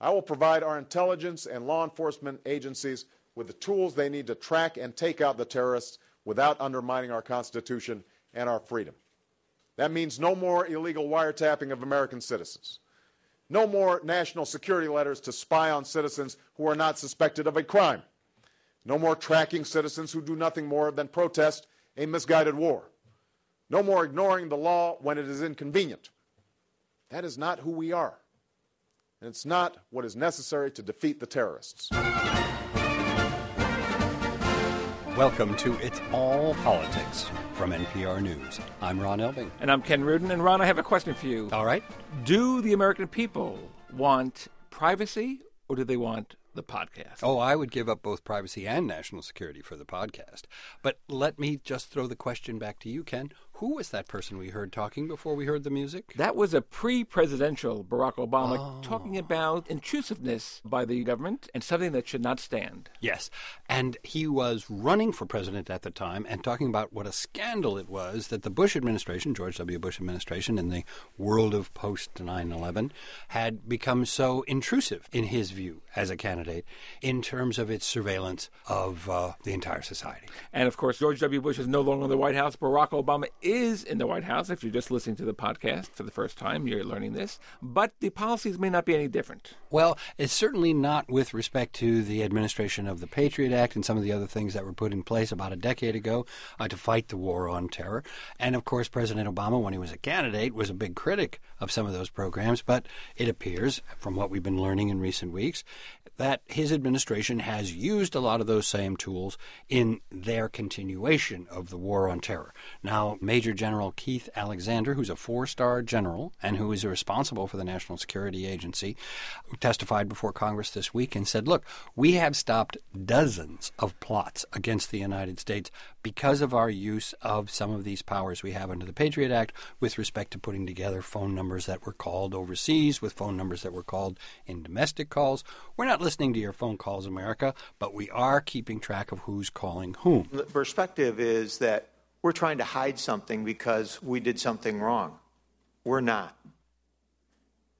I will provide our intelligence and law enforcement agencies with the tools they need to track and take out the terrorists without undermining our Constitution and our freedom. That means no more illegal wiretapping of American citizens. No more national security letters to spy on citizens who are not suspected of a crime. No more tracking citizens who do nothing more than protest a misguided war. No more ignoring the law when it is inconvenient. That is not who we are. And it's not what is necessary to defeat the terrorists. Welcome to It's All Politics from NPR News. I'm Ron Elving. And I'm Ken Rudin. And Ron, I have a question for you. All right. Do the American people want privacy or do they want the podcast? Oh, I would give up both privacy and national security for the podcast. But let me just throw the question back to you, Ken. Who was that person we heard talking before we heard the music? That was a pre presidential Barack Obama oh. talking about intrusiveness by the government and something that should not stand. Yes. And he was running for president at the time and talking about what a scandal it was that the Bush administration, George W. Bush administration, in the world of post 9 11, had become so intrusive, in his view, as a candidate, in terms of its surveillance of uh, the entire society. And of course, George W. Bush is no longer in the White House. Barack Obama is in the White House. If you're just listening to the podcast for the first time, you're learning this. But the policies may not be any different. Well, it's certainly not with respect to the administration of the Patriot Act and some of the other things that were put in place about a decade ago uh, to fight the war on terror. And of course, President Obama, when he was a candidate, was a big critic of some of those programs. But it appears, from what we've been learning in recent weeks, that his administration has used a lot of those same tools in their continuation of the war on terror. Now, Major General Keith Alexander, who's a four star general and who is responsible for the National Security Agency, testified before Congress this week and said, Look, we have stopped dozens of plots against the United States because of our use of some of these powers we have under the Patriot Act with respect to putting together phone numbers that were called overseas with phone numbers that were called in domestic calls. We're not listening to your phone calls, America, but we are keeping track of who's calling whom. The perspective is that we're trying to hide something because we did something wrong. We're not.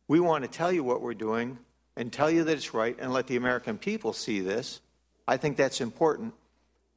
We want to tell you what we're doing and tell you that it's right and let the American people see this. I think that's important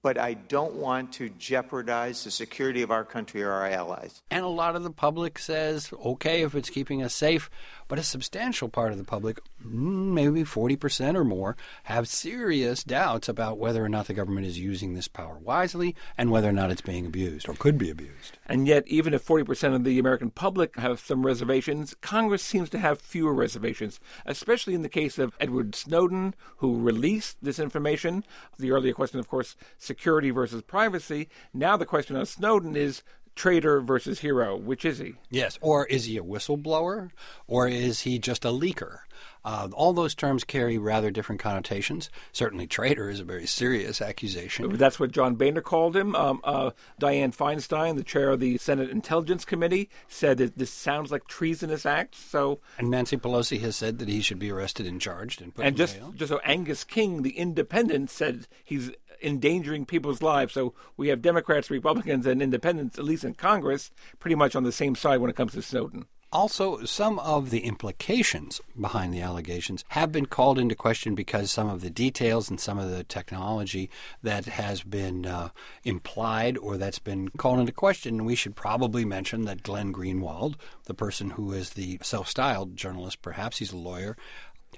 but I don't want to jeopardize the security of our country or our allies. And a lot of the public says, okay, if it's keeping us safe, but a substantial part of the public, mm, maybe 40% or more, have serious doubts about whether or not the government is using this power wisely and whether or not it's being abused or could be abused. And yet, even if 40% of the American public have some reservations, Congress seems to have fewer reservations, especially in the case of Edward Snowden, who released this information. The earlier question, of course, security versus privacy. Now the question on Snowden is traitor versus hero. Which is he? Yes. Or is he a whistleblower? Or is he just a leaker? Uh, all those terms carry rather different connotations. Certainly, traitor is a very serious accusation. That's what John Boehner called him. Um, uh, Dianne Feinstein, the chair of the Senate Intelligence Committee, said that this sounds like treasonous acts. So, and Nancy Pelosi has said that he should be arrested and charged and put and just jail. just so Angus King, the Independent, said he's endangering people's lives. So we have Democrats, Republicans, and Independents, at least in Congress, pretty much on the same side when it comes to Snowden. Also, some of the implications behind the allegations have been called into question because some of the details and some of the technology that has been uh, implied or that's been called into question. We should probably mention that Glenn Greenwald, the person who is the self styled journalist, perhaps he's a lawyer,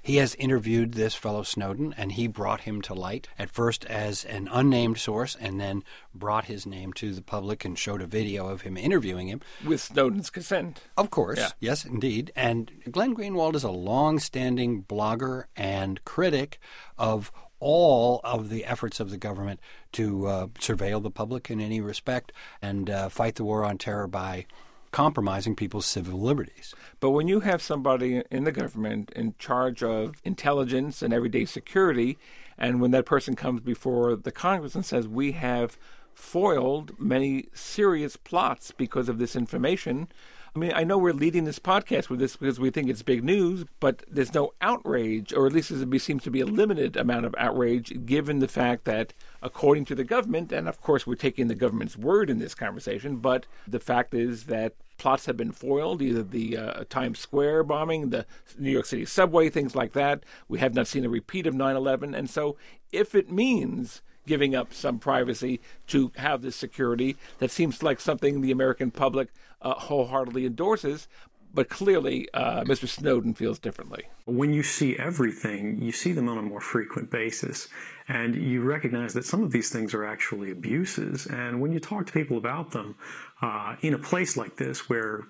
he has interviewed this fellow Snowden, and he brought him to light at first as an unnamed source, and then brought his name to the public and showed a video of him interviewing him. With Snowden's consent. Of course. Yeah. Yes, indeed. And Glenn Greenwald is a long standing blogger and critic of all of the efforts of the government to uh, surveil the public in any respect and uh, fight the war on terror by compromising people's civil liberties. But when you have somebody in the government in charge of intelligence and everyday security, and when that person comes before the Congress and says, We have foiled many serious plots because of this information, I mean, I know we're leading this podcast with this because we think it's big news, but there's no outrage, or at least there seems to be a limited amount of outrage given the fact that, according to the government, and of course we're taking the government's word in this conversation, but the fact is that plots have been foiled, either the uh, Times Square bombing, the New York City subway, things like that. We have not seen a repeat of 9 11. And so, if it means giving up some privacy to have this security, that seems like something the American public uh, wholeheartedly endorses. But clearly, uh, Mr. Snowden feels differently. When you see everything, you see them on a more frequent basis. And you recognize that some of these things are actually abuses. And when you talk to people about them, uh, in a place like this where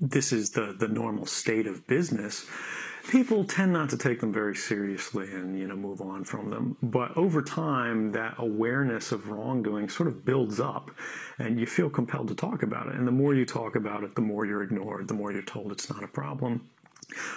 this is the, the normal state of business, people tend not to take them very seriously and you know move on from them but over time that awareness of wrongdoing sort of builds up and you feel compelled to talk about it and the more you talk about it the more you're ignored the more you're told it's not a problem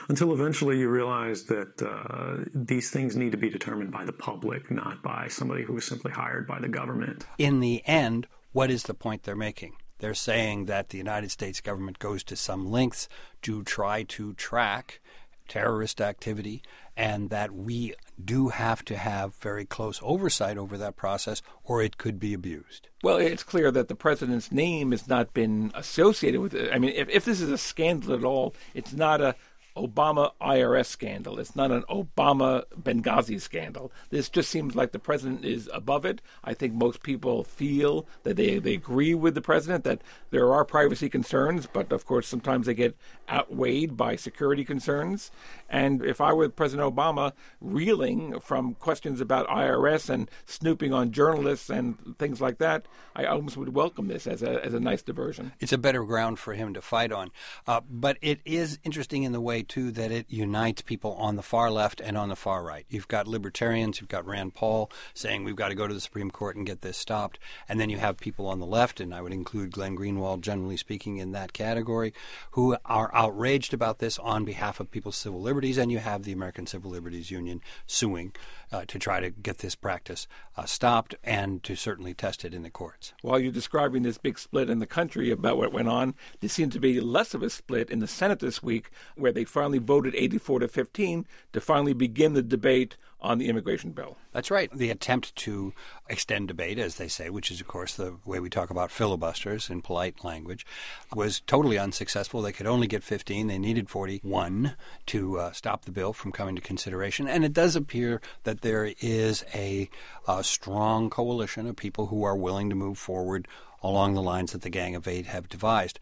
until eventually you realize that uh, these things need to be determined by the public, not by somebody who is simply hired by the government. In the end, what is the point they're making? They're saying that the United States government goes to some lengths to try to track terrorist activity and that we do have to have very close oversight over that process or it could be abused. Well, it's clear that the president's name has not been associated with it. I mean, if, if this is a scandal at all, it's not a Obama IRS scandal. It's not an Obama Benghazi scandal. This just seems like the president is above it. I think most people feel that they, they agree with the president that there are privacy concerns, but of course, sometimes they get outweighed by security concerns. And if I were President Obama, reeling from questions about IRS and snooping on journalists and things like that, I almost would welcome this as a, as a nice diversion. It's a better ground for him to fight on. Uh, but it is interesting in the way too that it unites people on the far left and on the far right. You've got libertarians, you've got Rand Paul saying we've got to go to the Supreme Court and get this stopped, and then you have people on the left, and I would include Glenn Greenwald, generally speaking, in that category, who are outraged about this on behalf of people's civil liberties, and you have the American Civil Liberties Union suing uh, to try to get this practice uh, stopped and to certainly test it in the courts. While you're describing this big split in the country about what went on, there seemed to be less of a split in the Senate this week, where they finally voted 84 to 15 to finally begin the debate on the immigration bill. That's right. The attempt to extend debate, as they say, which is, of course, the way we talk about filibusters in polite language, was totally unsuccessful. They could only get 15. They needed 41 to uh, stop the bill from coming to consideration. And it does appear that there is a, a strong coalition of people who are willing to move forward along the lines that the Gang of Eight have devised.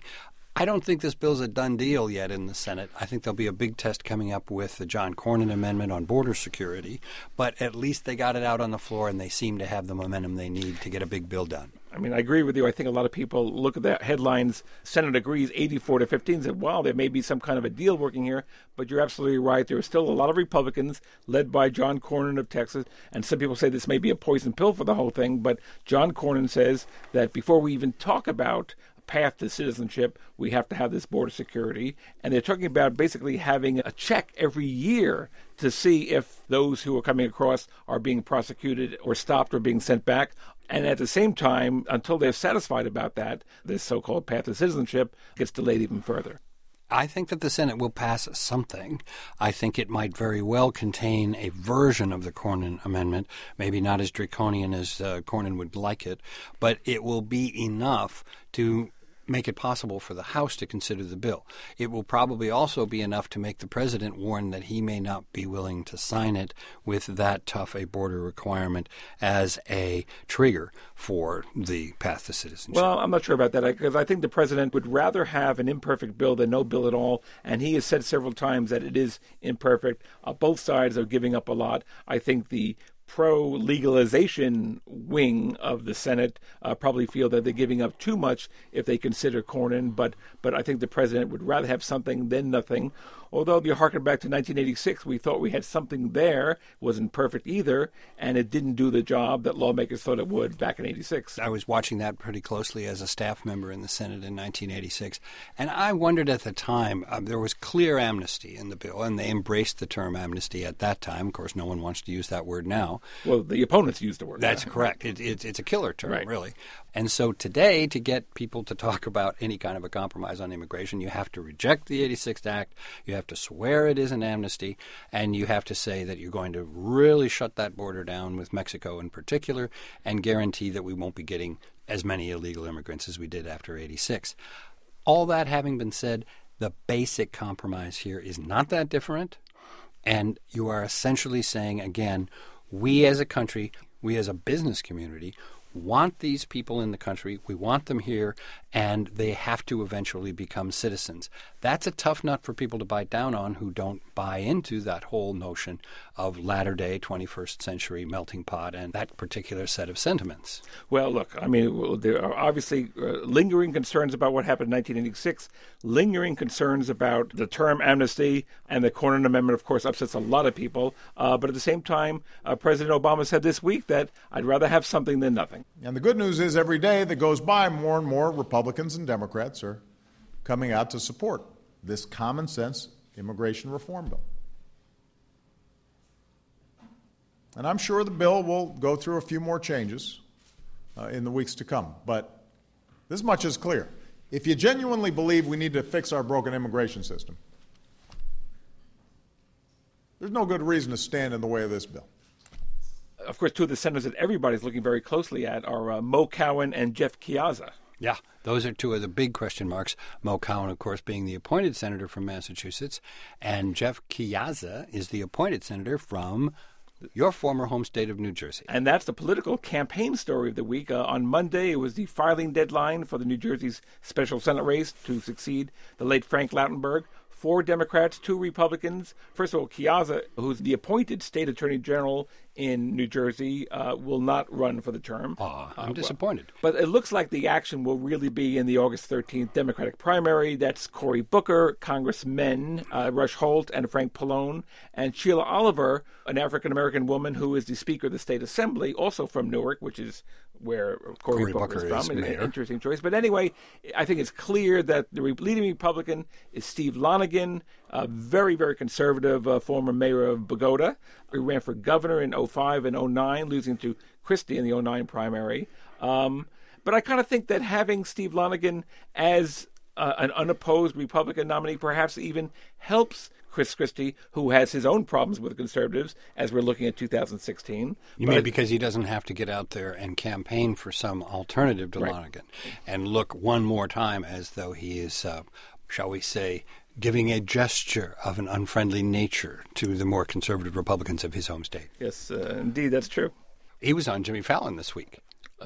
I don't think this bill's a done deal yet in the Senate. I think there'll be a big test coming up with the John Cornyn amendment on border security, but at least they got it out on the floor and they seem to have the momentum they need to get a big bill done. I mean, I agree with you. I think a lot of people look at the headlines, Senate agrees 84 to 15, and say, wow, there may be some kind of a deal working here. But you're absolutely right. There are still a lot of Republicans, led by John Cornyn of Texas. And some people say this may be a poison pill for the whole thing. But John Cornyn says that before we even talk about path to citizenship, we have to have this border security. And they're talking about basically having a check every year to see if those who are coming across are being prosecuted or stopped or being sent back. And at the same time, until they're satisfied about that, this so called path to citizenship gets delayed even further. I think that the Senate will pass something. I think it might very well contain a version of the Cornyn Amendment, maybe not as draconian as uh, Cornyn would like it, but it will be enough to make it possible for the House to consider the bill. It will probably also be enough to make the president warn that he may not be willing to sign it with that tough a border requirement as a trigger for the path to citizenship. Well, I'm not sure about that because I think the president would rather have an imperfect bill than no bill at all. And he has said several times that it is imperfect. Uh, both sides are giving up a lot. I think the pro legalization wing of the Senate uh, probably feel that they're giving up too much if they consider Cornyn, but but I think the president would rather have something than nothing. Although if you harken back to 1986, we thought we had something there, it wasn't perfect either, and it didn't do the job that lawmakers thought it would back in 86. I was watching that pretty closely as a staff member in the Senate in 1986, and I wondered at the time, um, there was clear amnesty in the bill, and they embraced the term amnesty at that time. Of course, no one wants to use that word now. Well, the opponents use the word. That's correct. It, it's it's a killer term, Right. really. And so today, to get people to talk about any kind of a compromise on immigration, you have to reject the 86th Act, you have to swear it is an amnesty, and you have to say that you're going to really shut that border down with Mexico in particular and guarantee that we won't be getting as many illegal immigrants as we did after 86. All that having been said, the basic compromise here is not that different. And you are essentially saying, again, we as a country, we as a business community, want these people in the country. We want them here, and they have to eventually become citizens. That's a tough nut for people to bite down on who don't buy into that whole notion of latter day 21st century melting pot and that particular set of sentiments. Well, look, I mean, there are obviously uh, lingering concerns about what happened in 1986, lingering concerns about the term amnesty, and the Cornyn Amendment, of course, upsets a lot of people. Uh, but at the same time, uh, President Obama said this week that I'd rather have something than nothing. And the good news is every day that goes by, more and more Republicans and Democrats are coming out to support this common sense immigration reform bill. And I'm sure the bill will go through a few more changes uh, in the weeks to come. But this much is clear. If you genuinely believe we need to fix our broken immigration system, there's no good reason to stand in the way of this bill. Of course, two of the senators that everybody's looking very closely at are uh, Mo Cowan and Jeff Chiesa. Yeah, those are two of the big question marks. Mo Cowan, of course, being the appointed senator from Massachusetts, and Jeff Chiesa is the appointed senator from your former home state of New Jersey. And that's the political campaign story of the week. Uh, on Monday, it was the filing deadline for the New Jersey's special Senate race to succeed the late Frank Lautenberg. Four Democrats, two Republicans. First of all, Chiesa, who's the appointed state attorney general in New Jersey, uh, will not run for the term. Aw, I'm Uh, disappointed. But it looks like the action will really be in the August 13th Democratic primary. That's Cory Booker, Congressmen uh, Rush Holt and Frank Pallone, and Sheila Oliver, an African American woman who is the Speaker of the State Assembly, also from Newark, which is where Cory Cory Booker, Booker is from. is An interesting choice. But anyway, I think it's clear that the leading Republican is Steve Lonegan, a very, very conservative uh, former mayor of Bogota, who ran for governor in 05 and 09, losing to Christie in the 09 primary. Um, but I kind of think that having Steve Lonegan as uh, an unopposed Republican nominee perhaps even helps Chris Christie, who has his own problems with conservatives, as we're looking at 2016. You But mean because he doesn't have to get out there and campaign for some alternative to Right. Lonegan and look one more time as though he is, uh, shall we say, giving a gesture of an unfriendly nature to the more conservative Republicans of his home state. Yes, uh, indeed, that's true. He was on Jimmy Fallon this week.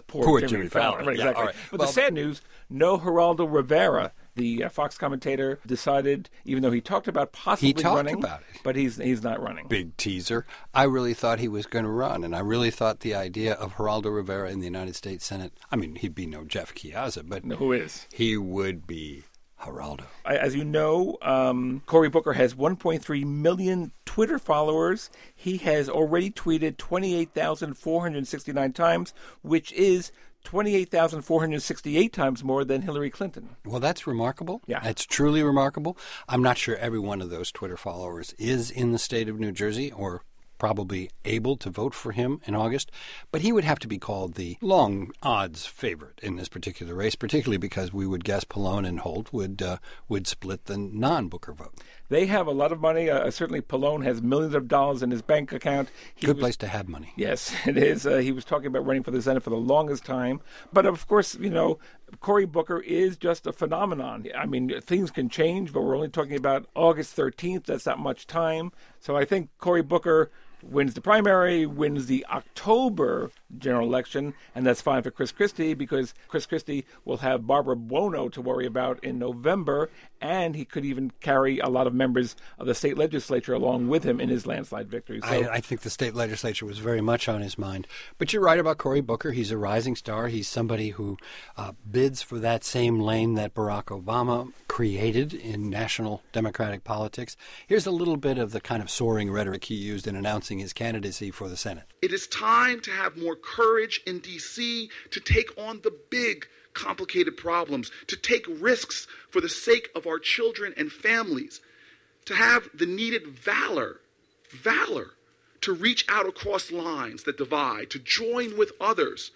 Poor, Poor Jimmy, Jimmy Fallon. Fallon. Right, Yeah, exactly. But Well, the sad news: no Geraldo Rivera. The uh, Fox commentator decided, even though he talked about possibly talked running, about it. but he's he's not running. Big teaser. I really thought he was going to run, and I really thought the idea of Geraldo Rivera in the United States Senate. I mean, he'd be no Jeff Chiesa, but Who is? he would be Geraldo. As you know, um, Cory Booker has 1.3 million Twitter followers. He has already tweeted 28,469 times, which is 28,468 times more than Hillary Clinton. Well, that's remarkable. Yeah. That's truly remarkable. I'm not sure every one of those Twitter followers is in the state of New Jersey or probably able to vote for him in August, but he would have to be called the long odds favorite in this particular race, particularly because we would guess Pallone and Holt would uh, would split the non-Booker vote. They have a lot of money. Uh, certainly, Pallone has millions of dollars in his bank account. He Good was- place to have money. Yes, it is. Uh, he was talking about running for the Senate for the longest time. But of course, you know, Cory Booker is just a phenomenon. I mean, things can change, but we're only talking about August 13th. That's not much time. So I think Cory Booker wins the primary, wins the October general election, and that's fine for Chris Christie because Chris Christie will have Barbara Buono to worry about in November, and he could even carry a lot of members of the state legislature along with him in his landslide victory. So, I, I think the state legislature was very much on his mind. But you're right about Cory Booker. He's a rising star. He's somebody who uh, bids for that same lane that Barack Obama created in national Democratic politics. Here's a little bit of the kind of soaring rhetoric he used in announcing his candidacy for the Senate. It is time to have more courage in DC to take on the big, complicated problems, to take risks for the sake of our children and families, to have the needed valor, valor to reach out across lines that divide, to join with others,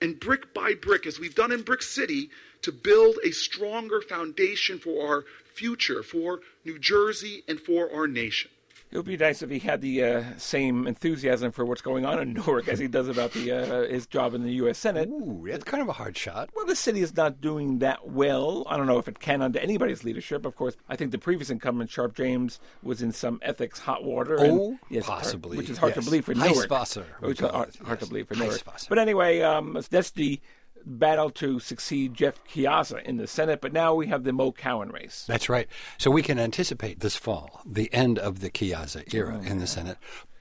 and brick by brick, as we've done in Brick City, to build a stronger foundation for our future, for New Jersey, and for our nation. It would be nice if he had the uh, same enthusiasm for what's going on in Newark as he does about the uh, his job in the U.S. Senate. Ooh, that's kind of a hard shot. Well, the city is not doing that well. I don't know if it can under anybody's leadership. Of course, I think the previous incumbent, Sharpe James, was in some ethics hot water. and- Oh, yes, possibly, which is hard yes. to believe for Newark. Heißwasser, we Which is hard, hard to believe for Newark. But anyway, um, that's the battle to succeed Jeff Chiesa in the Senate. But now we have the Mo Cowan race. That's right. So we can anticipate this fall the end of the Chiesa era oh, in the Senate,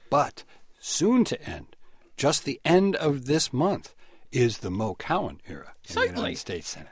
but soon to end, just the end of this month, is the Mo Cowan era in the Certainly. United States Senate.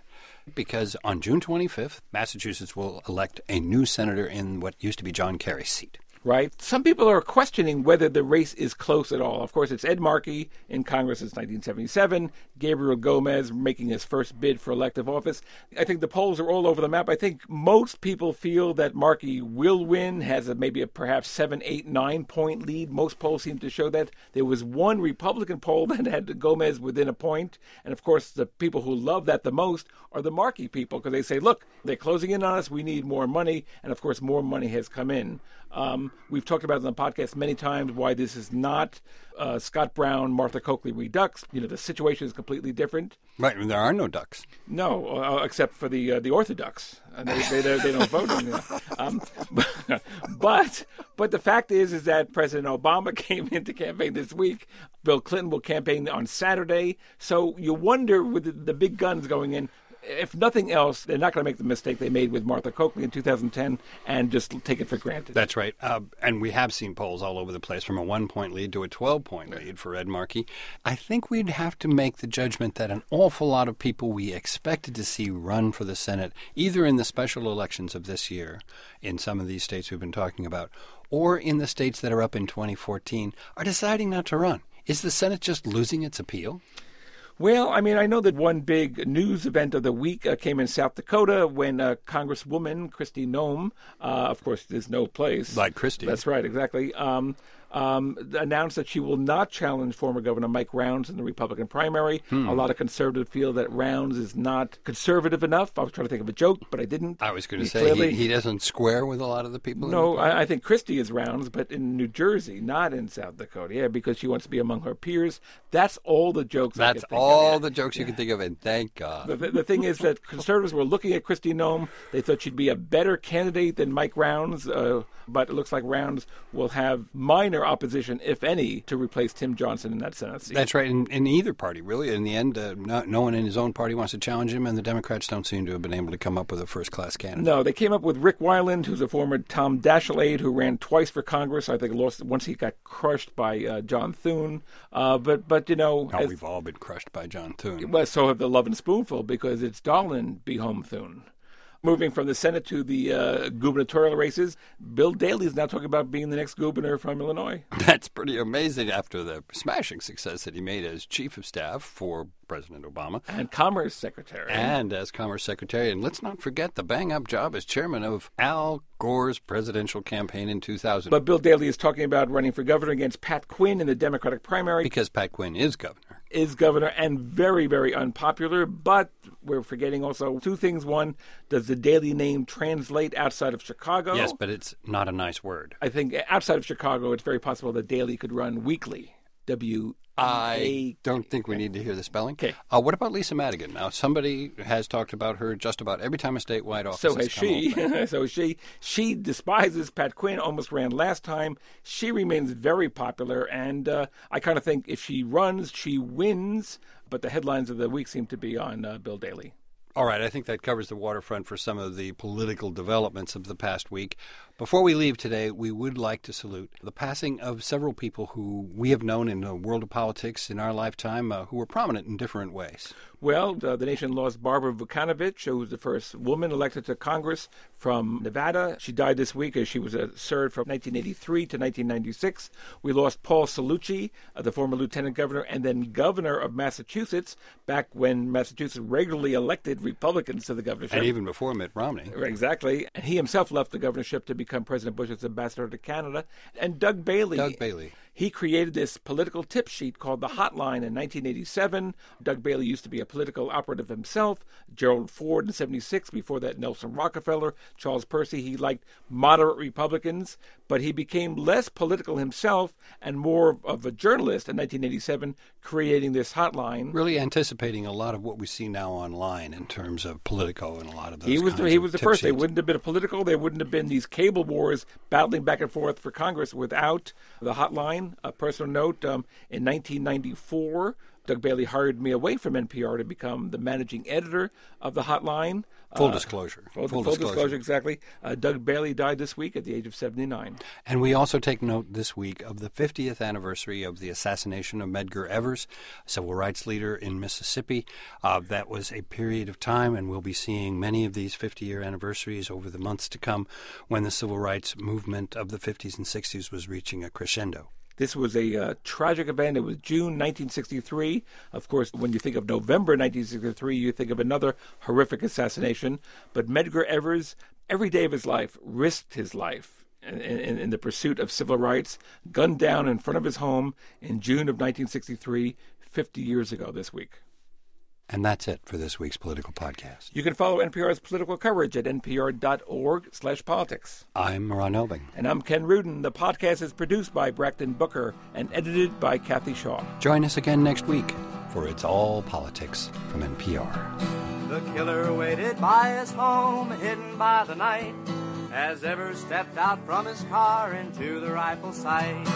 Because on June 25th, Massachusetts will elect a new senator in what used to be John Kerry's seat. Right? Some people are questioning whether the race is close at all. Of course, it's Ed Markey in Congress since 1977, Gabriel Gomez making his first bid for elective office. I think the polls are all over the map. I think most people feel that Markey will win, has a, maybe a perhaps seven, eight, nine point lead. Most polls seem to show that. There was one Republican poll that had Gomez within a point. point, and of course, the people who love that the most are the Markey people because they say, look, they're closing in on us. We need more money, and of course, more money has come in. Um, we've talked about it on the podcast many times why this is not uh, Scott Brown, Martha Coakley Redux. You know, the situation is completely different. Right, and there are no ducks. No, uh, except for the uh, the Orthodox, and they, they, they, they don't vote. On that. Um, but but the fact is is that President Obama came into campaign this week. Bill Clinton will campaign on Saturday. So you wonder with the, the big guns going in. If nothing else, they're not going to make the mistake they made with Martha Coakley in 2010 and just take it for granted. That's right. Uh, and we have seen polls all over the place from a one point lead to a 12 point lead for Ed Markey. I think we'd have to make the judgment that an awful lot of people we expected to see run for the Senate, either in the special elections of this year, in some of these states we've been talking about, or in the states that are up in 2014, are deciding not to run. Is the Senate just losing its appeal? Well, I mean, I know that one big news event of the week uh, came in South Dakota when uh, Congresswoman Kristi Noem, uh, of course, there's no place. Like Christy. That's right, exactly. Um, um, announced that she will not challenge former Governor Mike Rounds in the Republican primary. Hmm. A lot of conservatives feel that Rounds is not conservative enough. I was trying to think of a joke, but I didn't. I was going to say clearly- he, he doesn't square with a lot of the people. in no, the I, I think Christie is Rounds, but in New Jersey, not in South Dakota. Yeah, because she wants to be among her peers. That's all the jokes. I That's could think of, all yeah. the jokes you can think of, and thank God. The, the, the thing is that conservatives were looking at Kristi Noem. They thought she'd be a better candidate than Mike Rounds, uh, but it looks like Rounds will have minor opposition, if any, to replace Tim Johnson in that Senate seat. That's right. In, in either party, really. In the end, uh, no, no one in his own party wants to challenge him, and the Democrats don't seem to have been able to come up with a first-class candidate. no, they came up with Rick Weiland, who's a former Tom Daschle aide who ran twice for Congress. I think lost once he got crushed by uh, John Thune. Uh, but but you know, as- we've all been crushed by John Thune. Well, so have the Lovin' Spoonful because it's Darlin be home Thune. Moving from the Senate to the uh, gubernatorial races, Bill Daley is now talking about being the next governor from Illinois. That's pretty amazing after the smashing success that he made as chief of staff for President Obama and Commerce Secretary. and as Commerce Secretary. And let's not forget the bang-up job as chairman of Al Gore's presidential campaign in 2000. but Bill Daley is talking about running for governor against Pat Quinn in the Democratic primary. because Pat Quinn is governor. Is governor and very, very unpopular. But we're forgetting also two things. One, does the Daley name translate outside of Chicago? Yes, but it's not a nice word. I think outside of Chicago, it's very possible that Daley could run weekly. W. I don't think we need to hear the spelling. Okay. Uh, what about Lisa Madigan? Now, somebody has talked about her just about every time a statewide office So has she. so she. She despises Pat Quinn. Almost ran last time. She remains very popular, and uh, I kind of think if she runs, she wins. But the headlines of the week seem to be on uh, Bill Daley. All right, I think that covers the waterfront for some of the political developments of the past week. Before we leave today, we would like to salute the passing of several people who we have known in the world of politics in our lifetime uh, who were prominent in different ways. Well, uh, the nation lost Barbara Vucanovich, who was the first woman elected to Congress from Nevada. She died this week as she was uh, served from 1983 to 1996. We lost Paul Cellucci, uh, the former lieutenant governor and then governor of Massachusetts, back when Massachusetts regularly elected Republicans to the governorship. And even before Mitt Romney. Exactly. And he himself left the governorship to become President Bush's ambassador to Canada. And Doug Bailey. Doug Bailey. He created this political tip sheet called the Hotline in 1987. Doug Bailey used to be a political operative himself. Gerald Ford in 76. Before that, Nelson Rockefeller, Charles Percy. He liked moderate Republicans, but he became less political himself and more of a journalist in 1987, creating this hotline. Really anticipating a lot of what we see now online in terms of Politico and a lot of those. He was the, he was the first. They wouldn't have been a political. They wouldn't have been these cable wars battling back and forth for Congress without the hotline. A personal note: um, in 1994, Doug Bailey hired me away from NPR to become the managing editor of the hotline. Full Uh, disclosure. Full, full disclosure. exactly. Uh, Doug Bailey died this week at the age of 79. And we also take note this week of the 50th anniversary of the assassination of Medgar Evers, civil rights leader in Mississippi. Uh, that was a period of time, and we'll be seeing many of these 50 year anniversaries over the months to come when the civil rights movement of the 50s and 60s was reaching a crescendo. This was a uh, tragic event. It was June 1963. Of course, when you think of November 1963, you think of another horrific assassination. But Medgar Evers, every day of his life, risked his life in, in, in the pursuit of civil rights, gunned down in front of his home in June of 1963, 50 years ago this week. And that's it for this week's political podcast. You can follow NPR's political coverage at npr.org slash politics. I'm Ron Elving. And I'm Ken Rudin. The podcast is produced by Brakkton Booker and edited by Kathy Shaw. Join us again next week for It's All Politics from NPR. The killer waited by his home, hidden by the night, as Ever stepped out from his car into the rifle sight.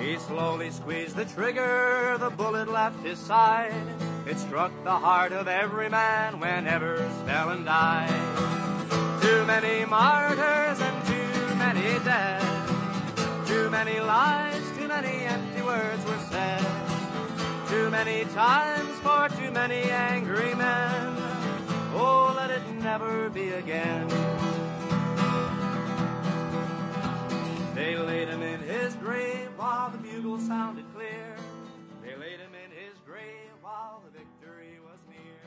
He slowly squeezed the trigger, the bullet left his side. It struck the heart of every man whenever Stalin died. Too many martyrs and too many dead. Too many lies, too many empty words were said. Too many times for too many angry men. Oh, let it never be again. They laid him in his grave while the bugle sounded clear. They laid him in his grave while the victory was near.